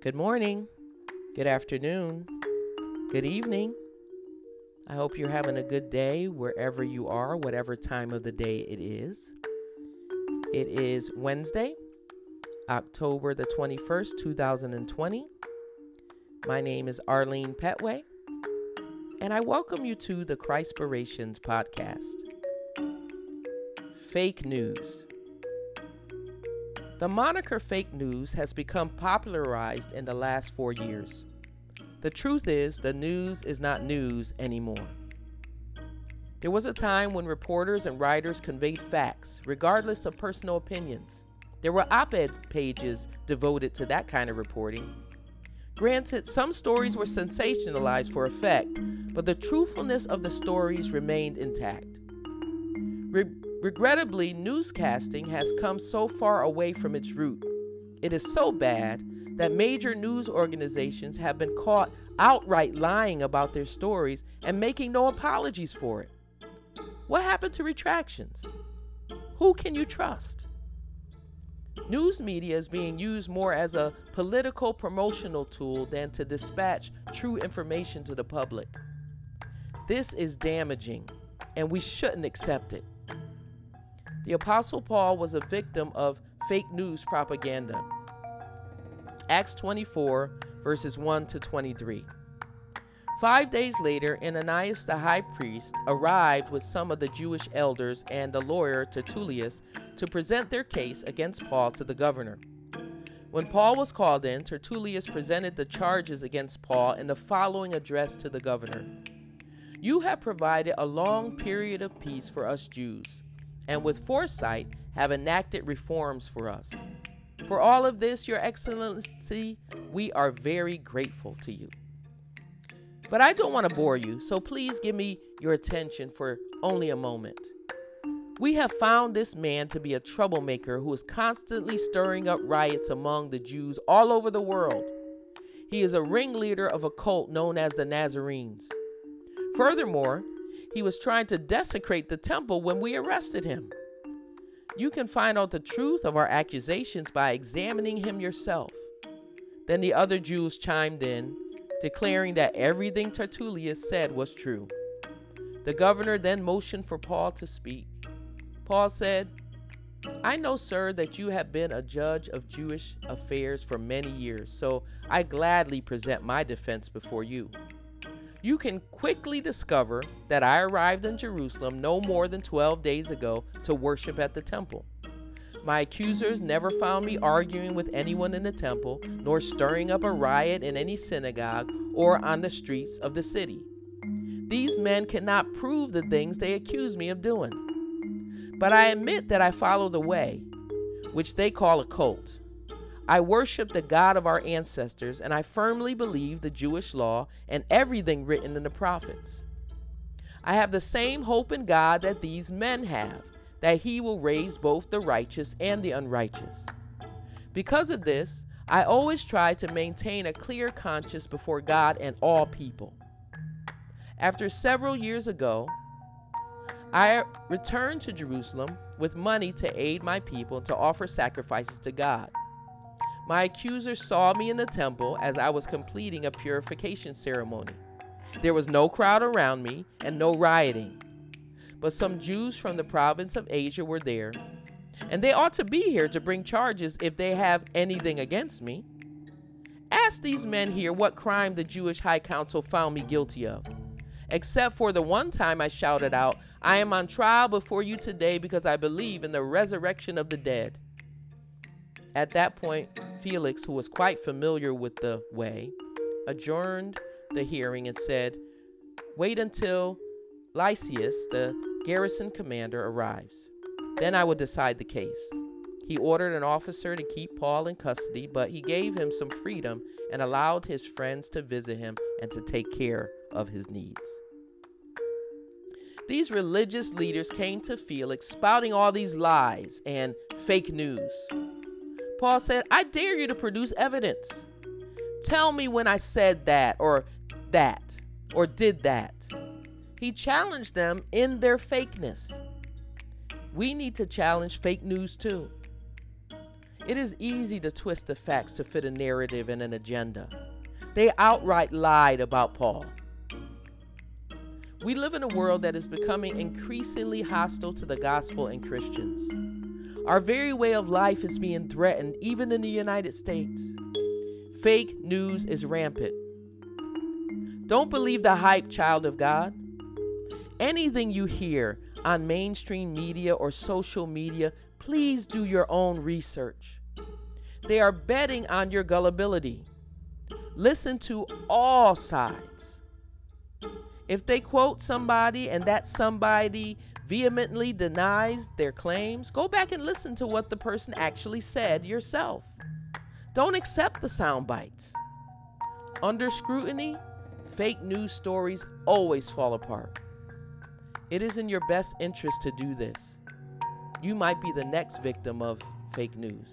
Good morning, good afternoon, good evening. I hope you're having a good day wherever you are, whatever time of the day it is. It is Wednesday, October the 21st, 2020. My name is Arlene Petway, and I welcome you to the Christpirations podcast. Fake news. The moniker fake news has become popularized in the last four years. The truth is, the news is not news anymore. There was a time when reporters and writers conveyed facts, regardless of personal opinions. There were op ed pages devoted to that kind of reporting. Granted, some stories were sensationalized for effect, but the truthfulness of the stories remained intact. Re- Regrettably, newscasting has come so far away from its root. It is so bad that major news organizations have been caught outright lying about their stories and making no apologies for it. What happened to retractions? Who can you trust? News media is being used more as a political promotional tool than to dispatch true information to the public. This is damaging, and we shouldn't accept it. The Apostle Paul was a victim of fake news propaganda. Acts 24, verses 1 to 23. Five days later, Ananias the high priest arrived with some of the Jewish elders and the lawyer Tertullus to present their case against Paul to the governor. When Paul was called in, Tertullus presented the charges against Paul in the following address to the governor You have provided a long period of peace for us Jews and with foresight have enacted reforms for us. For all of this, Your Excellency, we are very grateful to you. But I don't want to bore you, so please give me your attention for only a moment. We have found this man to be a troublemaker who is constantly stirring up riots among the Jews all over the world. He is a ringleader of a cult known as the Nazarenes. Furthermore, he was trying to desecrate the temple when we arrested him. You can find out the truth of our accusations by examining him yourself. Then the other Jews chimed in, declaring that everything Tertullus said was true. The governor then motioned for Paul to speak. Paul said, I know, sir, that you have been a judge of Jewish affairs for many years, so I gladly present my defense before you you can quickly discover that I arrived in Jerusalem no more than 12 days ago to worship at the temple. My accusers never found me arguing with anyone in the temple, nor stirring up a riot in any synagogue or on the streets of the city. These men cannot prove the things they accuse me of doing. But I admit that I follow the way, which they call a cult. I worship the God of our ancestors, and I firmly believe the Jewish law and everything written in the prophets. I have the same hope in God that these men have, that He will raise both the righteous and the unrighteous. Because of this, I always try to maintain a clear conscience before God and all people. After several years ago, I returned to Jerusalem with money to aid my people to offer sacrifices to God. My accusers saw me in the temple as I was completing a purification ceremony. There was no crowd around me and no rioting. But some Jews from the province of Asia were there, and they ought to be here to bring charges if they have anything against me. Ask these men here what crime the Jewish High Council found me guilty of. Except for the one time I shouted out, I am on trial before you today because I believe in the resurrection of the dead. At that point, Felix, who was quite familiar with the way, adjourned the hearing and said, Wait until Lysias, the garrison commander, arrives. Then I will decide the case. He ordered an officer to keep Paul in custody, but he gave him some freedom and allowed his friends to visit him and to take care of his needs. These religious leaders came to Felix spouting all these lies and fake news. Paul said, I dare you to produce evidence. Tell me when I said that or that or did that. He challenged them in their fakeness. We need to challenge fake news too. It is easy to twist the facts to fit a narrative and an agenda. They outright lied about Paul. We live in a world that is becoming increasingly hostile to the gospel and Christians. Our very way of life is being threatened, even in the United States. Fake news is rampant. Don't believe the hype, child of God. Anything you hear on mainstream media or social media, please do your own research. They are betting on your gullibility. Listen to all sides. If they quote somebody and that somebody vehemently denies their claims, go back and listen to what the person actually said yourself. Don't accept the sound bites. Under scrutiny, fake news stories always fall apart. It is in your best interest to do this. You might be the next victim of fake news.